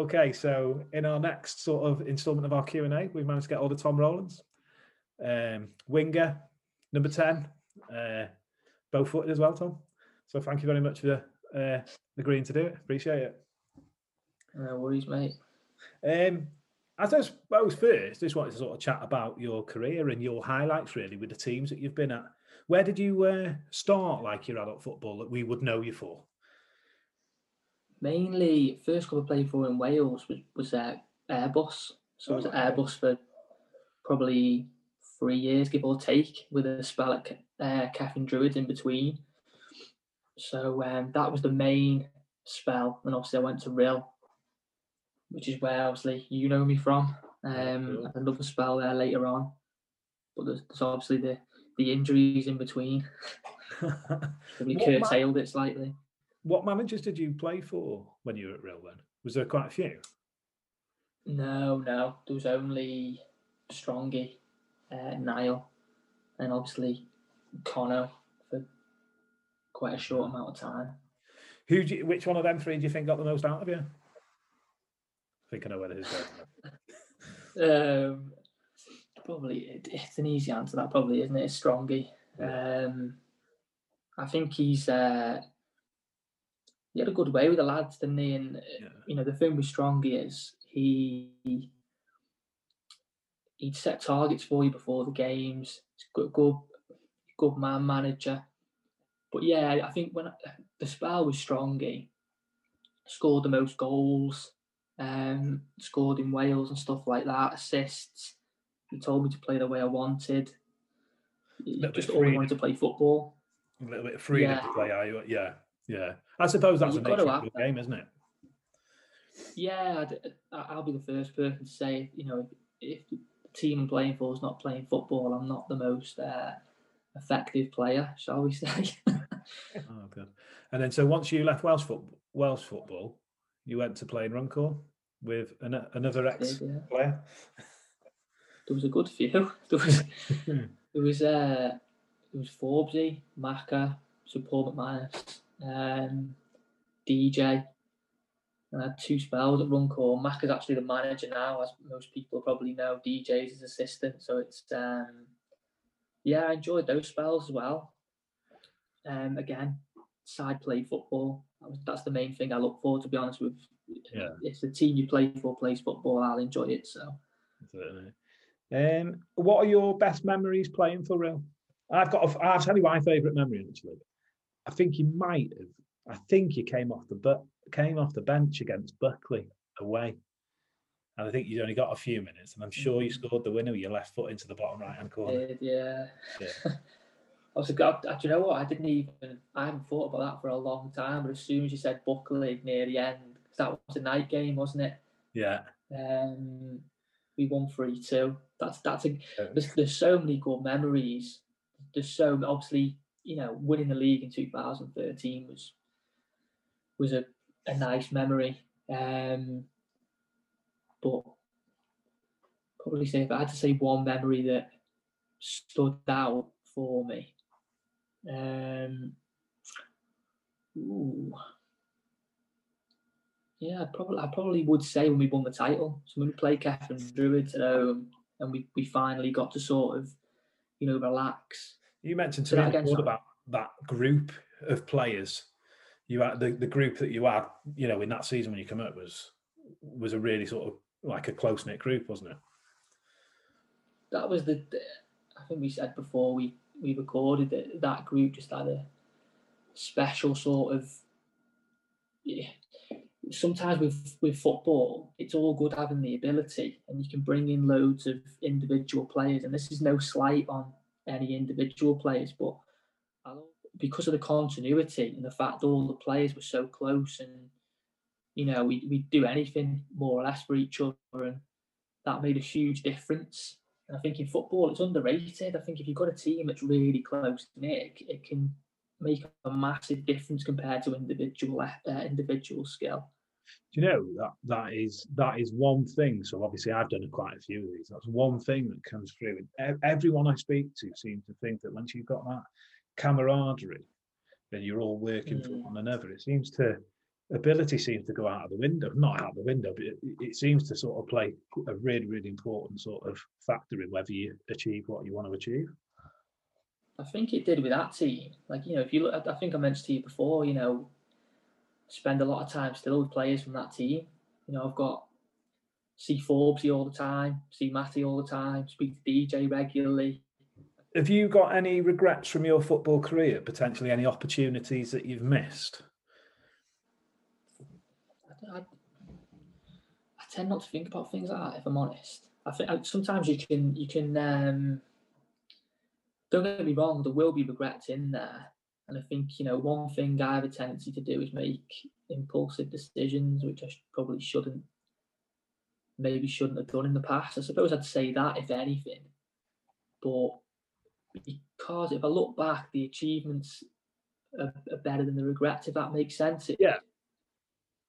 Okay, so in our next sort of instalment of our Q and A, we've managed to get all the Tom Rowlands, um, winger, number ten, uh, both footed as well, Tom. So thank you very much for uh, agreeing to do it. Appreciate it. No worries, mate. Um, I suppose first, just wanted to sort of chat about your career and your highlights, really, with the teams that you've been at. Where did you uh, start, like your adult football, that we would know you for? Mainly, first club I played for in Wales was, was uh, Airbus. So I was at Airbus for probably three years, give or take, with a spell at uh, Cefn Druids in between. So um, that was the main spell. And obviously, I went to Rhyl, which is where obviously you know me from. Um, another spell there later on. But there's, there's obviously the, the injuries in between. we curtailed it slightly. What managers did you play for when you were at Rhyl then? Was there quite a few? No, no. There was only Strongy, uh, Niall, and obviously Connor for quite a short amount of time. Who? You, which one of them three do you think got the most out of you? I think I know where this is um, probably it, it's an easy answer. That probably isn't it? It's Strongy. Um, I think he's uh, he had a good way with the lads, didn't he? And uh, yeah. you know, the thing with Strongy is he he'd set targets for you before the games. He's good, good, good man manager. But yeah, I think when the spell was Strongy, scored the most goals, um, scored in Wales and stuff like that, assists. He told me to play the way I wanted. Just always wanted to play football. A little bit of freedom yeah. to play, are you? Yeah, yeah. I suppose that's a nature of the game, isn't it? Yeah, i will be the first person to say, you know, if the team I'm playing for is not playing football, I'm not the most uh, effective player, shall we say? oh, good. And then, so once you left Welsh, foot, Welsh football, you went to play in Runcorn with an, another ex yeah. player. There was a good few. There was, there was, uh, there was Forbesy, Macca, so Paul McManus, um, DJ. And I had two spells at Runcorn. Mac is actually the manager now, as most people probably know. DJ's his assistant, so it's um, yeah, I enjoyed those spells as well. Um, again, side play football. That's the main thing I look for. To be honest with, yeah. if the team you play for plays football, I'll enjoy it. So. Um, what are your best memories playing for Rhyl? I've got. A, I'll tell you my favourite memory actually. I think you might have. I think you came off the but came off the bench against Buckley away. And I think you only got a few minutes, and I'm sure you mm-hmm. scored the winner with your left foot into the bottom right hand corner. Did, yeah. yeah. I was like, do you know what? I didn't even, I haven't thought about that for a long time. But as soon as you said Buckley near the end, because that was a night game, wasn't it? Yeah. Um, we won 3 2. That's, that's a, there's, there's so many good memories. There's so, obviously, you know, winning the league in 2013 was was a, a nice memory. Um, but probably say if I had to say one memory that stood out for me, um, ooh, yeah, I probably I probably would say when we won the title. So when we played Cefn Druids at home, and we, we finally got to sort of, you know, relax. You mentioned to me about that group of players. You had the, the group that you had, you know, in that season when you come up was was a really sort of like a close knit group, wasn't it? That was the. I think we said before we we recorded that that group just had a special sort of. Yeah, sometimes with with football, it's all good having the ability, and you can bring in loads of individual players. And this is no slight on any individual players, but because of the continuity and the fact all the players were so close and you know, we we do anything more or less for each other, and that made a huge difference. And I think in football, it's underrated. I think if you've got a team that's really close knit, it, it can make a massive difference compared to individual uh, individual skill. Do you know that that is that is one thing? So obviously, I've done quite a few of these. That's one thing that comes through. Everyone I speak to seems to think that once you've got that camaraderie, then you're all working mm. for one another. It seems to ability seems to go out of the window. Not out the window, but it, it, seems to sort of play a really, really important sort of factor in whether you achieve what you want to achieve. I think it did with that team. Like you know, if you look, I think I mentioned to you before. You know, spend a lot of time still with players from that team. You know, I've got see Forbesy all the time, see Matty all the time, speak to DJ regularly. Have you got any regrets from your football career? Potentially any opportunities that you've missed? I, I, I tend not to think about things like that. If I'm honest, I think sometimes you can you can. Um, don't get me wrong, there will be regrets in there. And I think, you know, one thing I have a tendency to do is make impulsive decisions, which I probably shouldn't, maybe shouldn't have done in the past. I suppose I'd say that, if anything. But because if I look back, the achievements are, are better than the regrets, if that makes sense. It, yeah.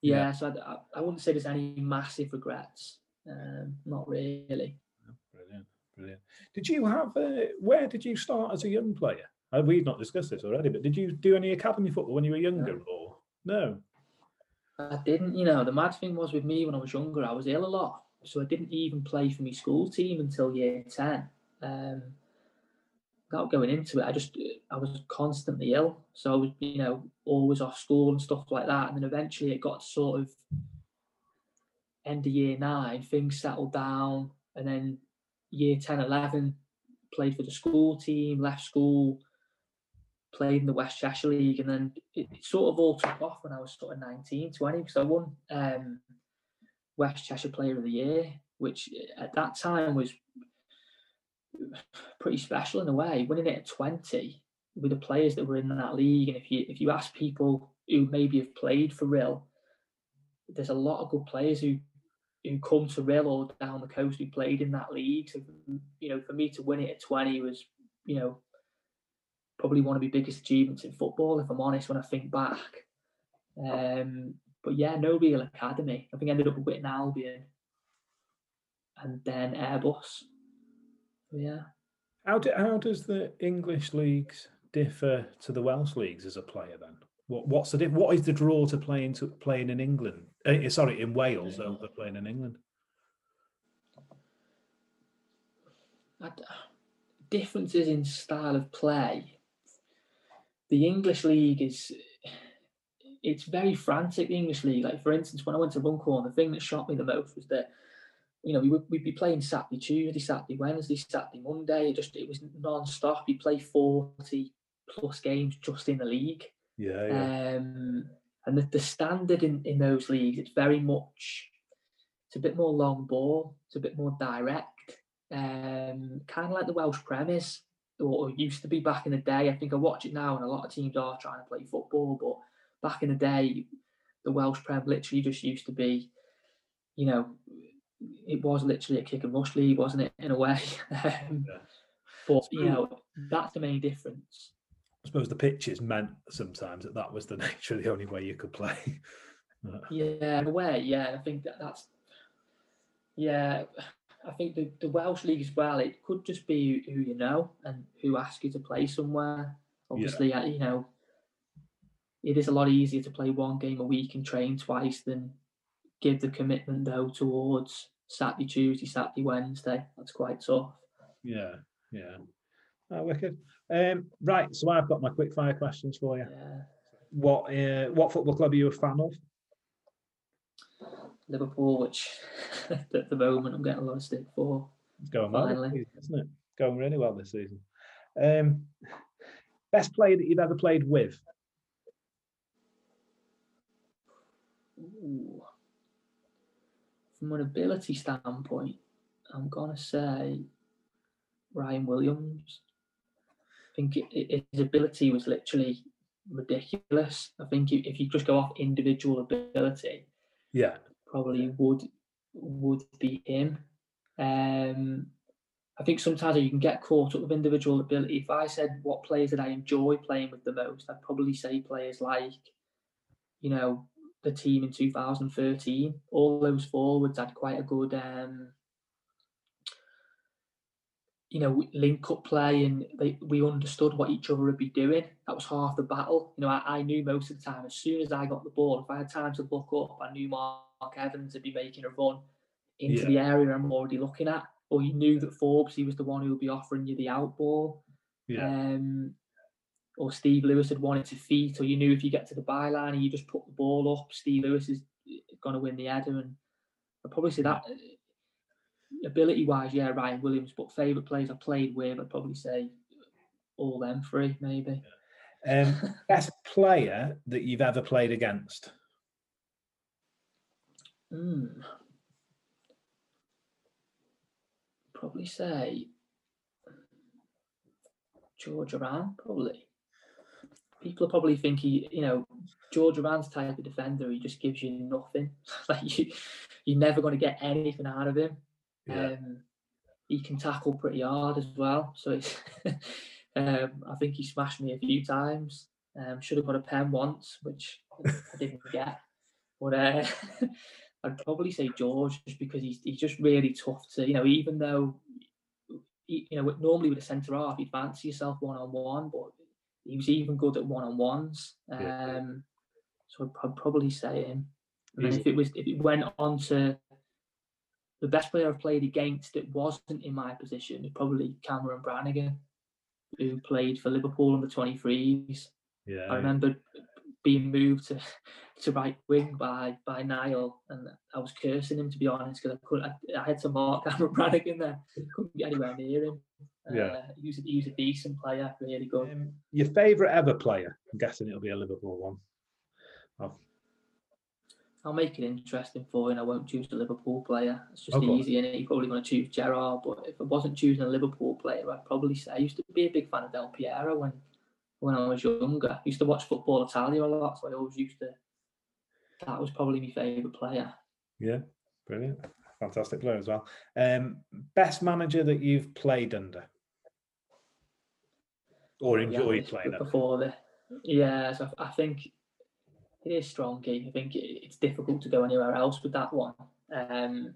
Yeah, yeah. so I, I wouldn't say there's any massive regrets. Um, not really. Brilliant. Brilliant. Did you have? Uh, where did you start as a young player? Uh, we've not discussed this already, but did you do any academy football when you were younger, no. or no? I didn't. You know, the mad thing was with me when I was younger, I was ill a lot, so I didn't even play for my school team until year ten. Um, without going into it, I just I was constantly ill, so I was you know always off school and stuff like that. And then eventually it got sort of end of year nine, things settled down, and then year 10, 11, played for the school team, left school, played in the West Cheshire League, and then it, sort of all took off when I was sort of 19, 20, because I won um, West Cheshire Player of the Year, which at that time was pretty special in a way. Winning it at 20 with the players that were in that league, and if you if you ask people who maybe have played for Rhyl, there's a lot of good players who who come to Rhyl or down the coast who played in that league. So, you know, for me to win it at 20 was, you know, probably one of my biggest achievements in football, if I'm honest, when I think back. Um, but yeah, no real academy. I think I ended up with Albion and then Airbus. yeah. How, do, how does the English leagues differ to the Welsh leagues as a player then? What, what's the what is the draw to playing to playing in England? Uh, sorry, in Wales over playing in England. Differences in style of play. The English league is it's very frantic. The English league, like for instance, when I went to Runcorn, the thing that shocked me the most was that you know we would we'd be playing Saturday, Tuesday, Saturday, Wednesday, Saturday, Monday. It just it was non-stop. You play forty plus games just in the league. Yeah. yeah. Um, and the, the standard in, in those leagues, it's very much, it's a bit more long ball, it's a bit more direct, um, kind of like the Welsh Premiers, or, or used to be back in the day. I think I watch it now, and a lot of teams are trying to play football, but back in the day, the Welsh Prem literally just used to be, you know, it was literally a kick and rush league, wasn't it, in a way? um, yeah. But you know, that's the main difference. I suppose the pitches meant sometimes that that was the nature, the only way you could play. yeah, in a way, yeah. I think that that's yeah. I think the, the Welsh league as well. It could just be who you know and who asks you to play somewhere. Obviously, yeah. you know, it is a lot easier to play one game a week and train twice than give the commitment though towards Saturday, Tuesday, Saturday, Wednesday. That's quite tough. Yeah, yeah. Oh, wicked. Um, right, so I've got my quick fire questions for you. Yeah. What uh, what football club are you a fan of? Liverpool, which at the moment I'm getting a lot of stick for. It's going well, season, isn't it? Going really well this season. Um, best player that you've ever played with? Ooh. From an ability standpoint, I'm gonna say Ryan Williams I think his ability was literally ridiculous. I think if you just go off individual ability, yeah, probably would would be him. Um, I think sometimes you can get caught up with individual ability. If I said what players that I enjoy playing with the most, I'd probably say players like, you know, the team in 2013. All those forwards had quite a good um, you know, link up play and they, we understood what each other would be doing. That was half the battle. You know, I, I, knew most of the time, as soon as I got the ball, if I had time to look up, I knew Mark Evans would be making a run into yeah. the area I'm already looking at. Or you knew that Forbes, he was the one who would be offering you the out ball. Yeah. Um, or Steve Lewis had wanted to feet, or you knew if you get to the byline and you just put the ball up, Steve Lewis is going to win the header. And I'd probably say that ability wise, yeah, Ryan Williams. But favourite players I played with, I'd probably say all them three, maybe. Um, best player that you've ever played against? Hmm. Probably say George Horan, probably. People are probably thinking, you know, George Horan's type of defender, he just gives you nothing. like you, you're never going to get anything out of him. Yeah. Um, he can tackle pretty hard as well. So it's, um, I think he smashed me a few times. Um, should have got a pen once, which I didn't get. But uh, I'd probably say George, just because he's he's just really tough to, you know, even though, he, you know, normally with a centre half, you'd fancy yourself one on one, but he was even good at one on ones. Um, yeah. So I'd probably say him. And if it was if it went on to the best player I've played against that wasn't in my position is probably Cameron Brannagan, who played for Liverpool under 23s. Yeah. I remember being moved to, to right wing by by Niall, and I was cursing him to be honest because I couldn't. I, I, had to mark Cameron Brannagan there. Couldn't get anywhere near him. Yeah, uh, he, was, he was a decent player, really good. Um, your favourite ever player? I'm guessing it'll be a Liverpool one. Oh. I'll make it interesting for you, and I won't choose a Liverpool player. It's just easy, and you're probably going to choose Gerrard. But if I wasn't choosing a Liverpool player, I'd probably say I used to be a big fan of Del Piero when when I was younger. I used to watch Football Italia a lot, so I always used to. That was probably my favourite player. Yeah, brilliant, fantastic player as well. Um, best manager that you've played under, or enjoyed yeah, playing before the. Yeah, so I think it is strong. I think it's difficult to go anywhere else with that one. Um,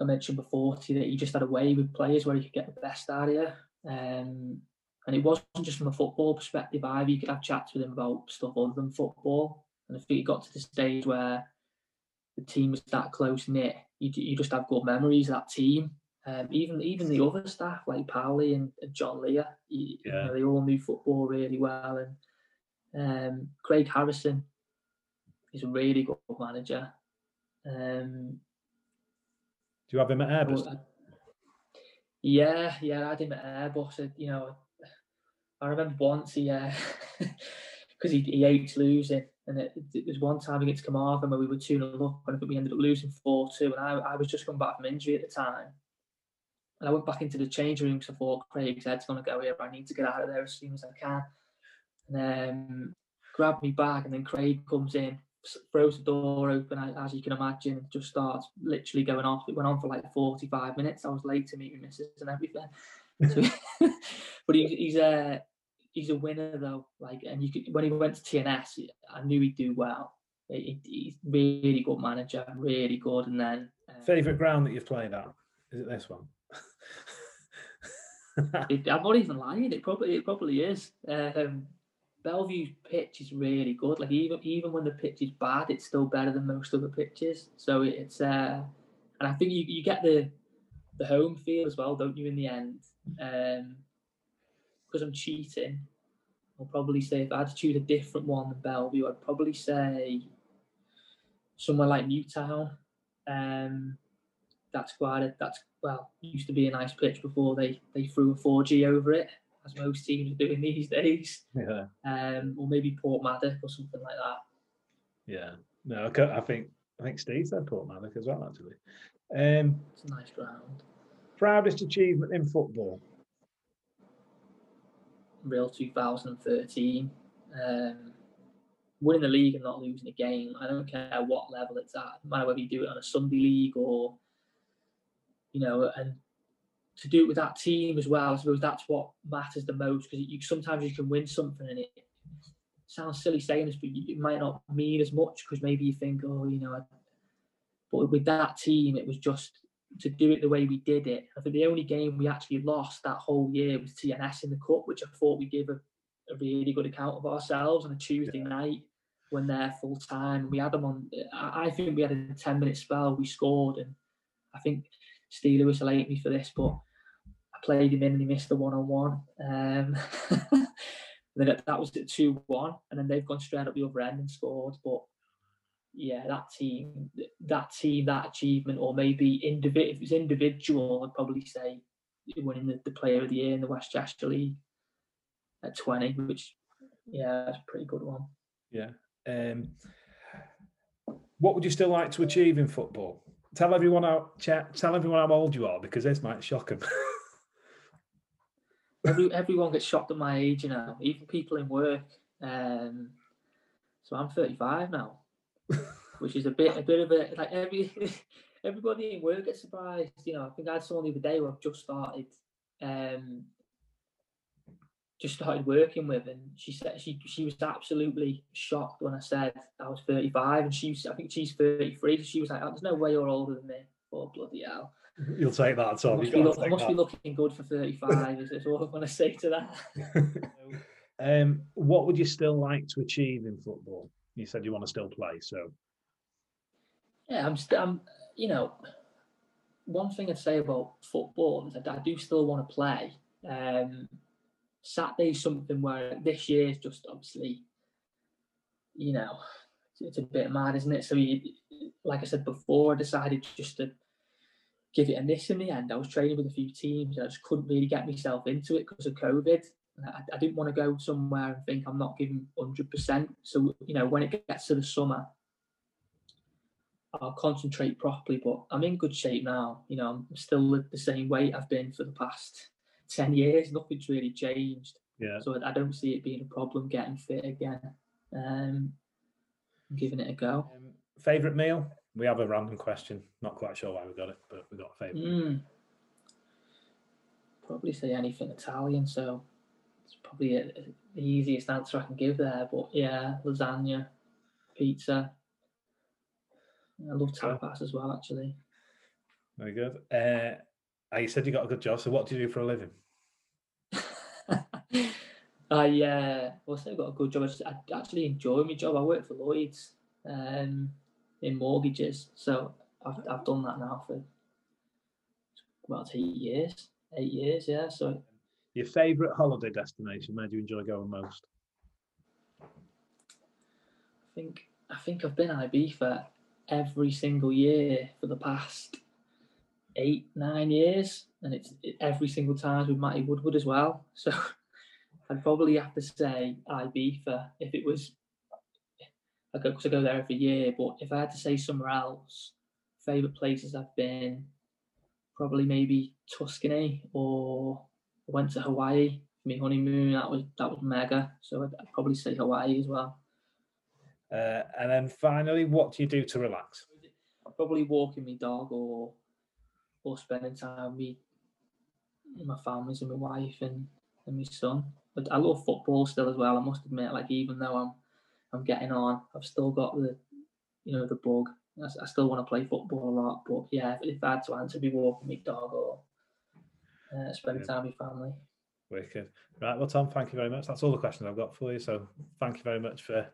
I mentioned before to that he just had a way with players where he could get the best out of you. Um, and it wasn't just from a football perspective either. You could have chats with him about stuff other than football. And I think he got to the stage where the team was that close knit, you, you just have good memories of that team. Um, even even the other staff like Powley and, and John Leah, you, yeah. you know, they all knew football really well. And um, Craig Harrison is a really good manager. Um, Do you have him at Airbus? I, yeah, yeah, I had him at Airbus. You know, I remember once he, because uh, he, he hates losing, and it, it, was one time against Carmarthen where we were 2 0 up, and I think we ended up losing 4 2. And I, I was just coming back from injury at the time. And I went back into the change room because I thought Craig's head's going to go here. I need to get out of there as soon as I can and um, grabbed me back. and then Craig comes in, throws the door open, as you can imagine, just starts literally going off. It went on for like 45 minutes. I was late to meet my missus and everything. So, but he, he's a he's a winner though. Like, and you could when he went to TNS, I knew he'd do well. He, he's really good manager, really good. And then um, favorite ground that you've played at is it this one? it, I'm not even lying. It probably it probably is. Um, Belle Vue's pitch is really good. Like even even when the pitch is bad, it's still better than most other pitches. So it's uh, and I think you, you get the the home feel as well, don't you? In the end, um, because I'm cheating, I'll probably say if I had to choose a different one than Belle Vue, I'd probably say somewhere like Newtown. Um, that's quite a, that's well used to be a nice pitch before they they threw a 4G over it as most teams are doing these days. Yeah. Um, or maybe Porthmadog or something like that. Yeah. No, I think I think Steve said Porthmadog as well. Actually, um, it's a nice ground. Proudest achievement in football. Rhyl 2013. Um, winning the league and not losing a game. I don't care what level it's at. No matter whether you do it on a Sunday league or, you know, and to do it with that team as well. I suppose that's what matters the most because you sometimes you can win something and it sounds silly saying this, but it might not mean as much because maybe you think, oh, you know, but with that team, it was just to do it the way we did it. I think the only game we actually lost that whole year was TNS in the cup, which I thought we gave a, a really good account of ourselves on a Tuesday yeah. night when they're full time. We had them on. I think we had a ten minute spell. We scored, and I think Steve Lewis will hate me for this, but I played him in and he missed the one on one. Then that was at two one, and then they've gone straight up the other end and scored. But yeah, that team, that team, that achievement, or maybe individual. If it was individual, I'd probably say winning the, the Player of the Year in the West Cheshire League at twenty, which yeah, that's a pretty good one. Yeah. Um, what would you still like to achieve in football? Tell everyone how tell everyone how old you are because this might shock them. Every, everyone gets shocked at my age, you know, even people in work. Um, so I'm 35 now, which is a bit a bit of a like every everybody in work gets surprised. You know, I think I had someone the other day who I've just started um, just started working with, and she said she she was absolutely shocked when I said I was 35, and she she's I think she's 33. She was like, oh, "There's no way you're older than me." Oh bloody hell! You'll take that, Tom. Must, be, look, must be, looking good for 35. is, all I'm going to say to that. um, what would you still like to achieve in football? You said you want to still play, so. Yeah, I'm. St- I'm. You know, one thing I'd say about football is that I do still want to play. Um, Saturday's something where this year is just obviously, you know, it's a bit mad, isn't it? So, you, like I said before, I decided just to give it a miss in the end. I was training with a few teams and I just couldn't really get myself into it because of COVID. I, I, didn't want to go somewhere and think I'm not giving 100%. So, you know, when it gets to the summer, I'll concentrate properly. But I'm in good shape now. You know, I'm still the same weight I've been for the past 10 years. Nothing's really changed. Yeah. So I don't see it being a problem getting fit again. Um, giving it a go. Um, favorite meal? We have a random question. Not quite sure why we got it, but we got a favourite. Mm. Probably say anything Italian, so it's probably a, a, the easiest answer I can give there. But yeah, lasagna, pizza. I love tapas as well, actually. Very good. Uh, you said you got a good job. So, what do you do for a living? I uh, well, I got a good job. I actually enjoy my job. I work for Lloyd's. Um, in mortgages. So I've, I've done that now for about eight years. Eight years, yeah. So your favourite holiday destination? Where do you enjoy going most? I think I think I've been Ibiza every single year for the past eight nine years, and it's it, every single time with Matty Woodward as well. So I'd probably have to say Ibiza if it was I go because I go there every year. But if I had to say somewhere else, favorite places I've been, probably maybe Tuscany or I went to Hawaii for my honeymoon. That was that was mega. So I'd, I'd probably say Hawaii as well. Uh, and then finally, what do you do to relax? Probably walking my dog or or spending time with my families and my wife and, and my son. But I love football still as well. I must admit, like even though I'm I'm getting on. I've still got the, you know, the bug. I, I still want to play football a lot, but yeah, if, if I had to answer, be walking my dog or uh, spending yeah. time with family. Wicked. Right. Well, Tom, thank you very much. That's all the questions I've got for you. So thank you very much for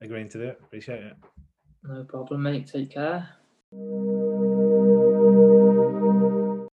agreeing to do it. Appreciate it. No problem, mate. Take care.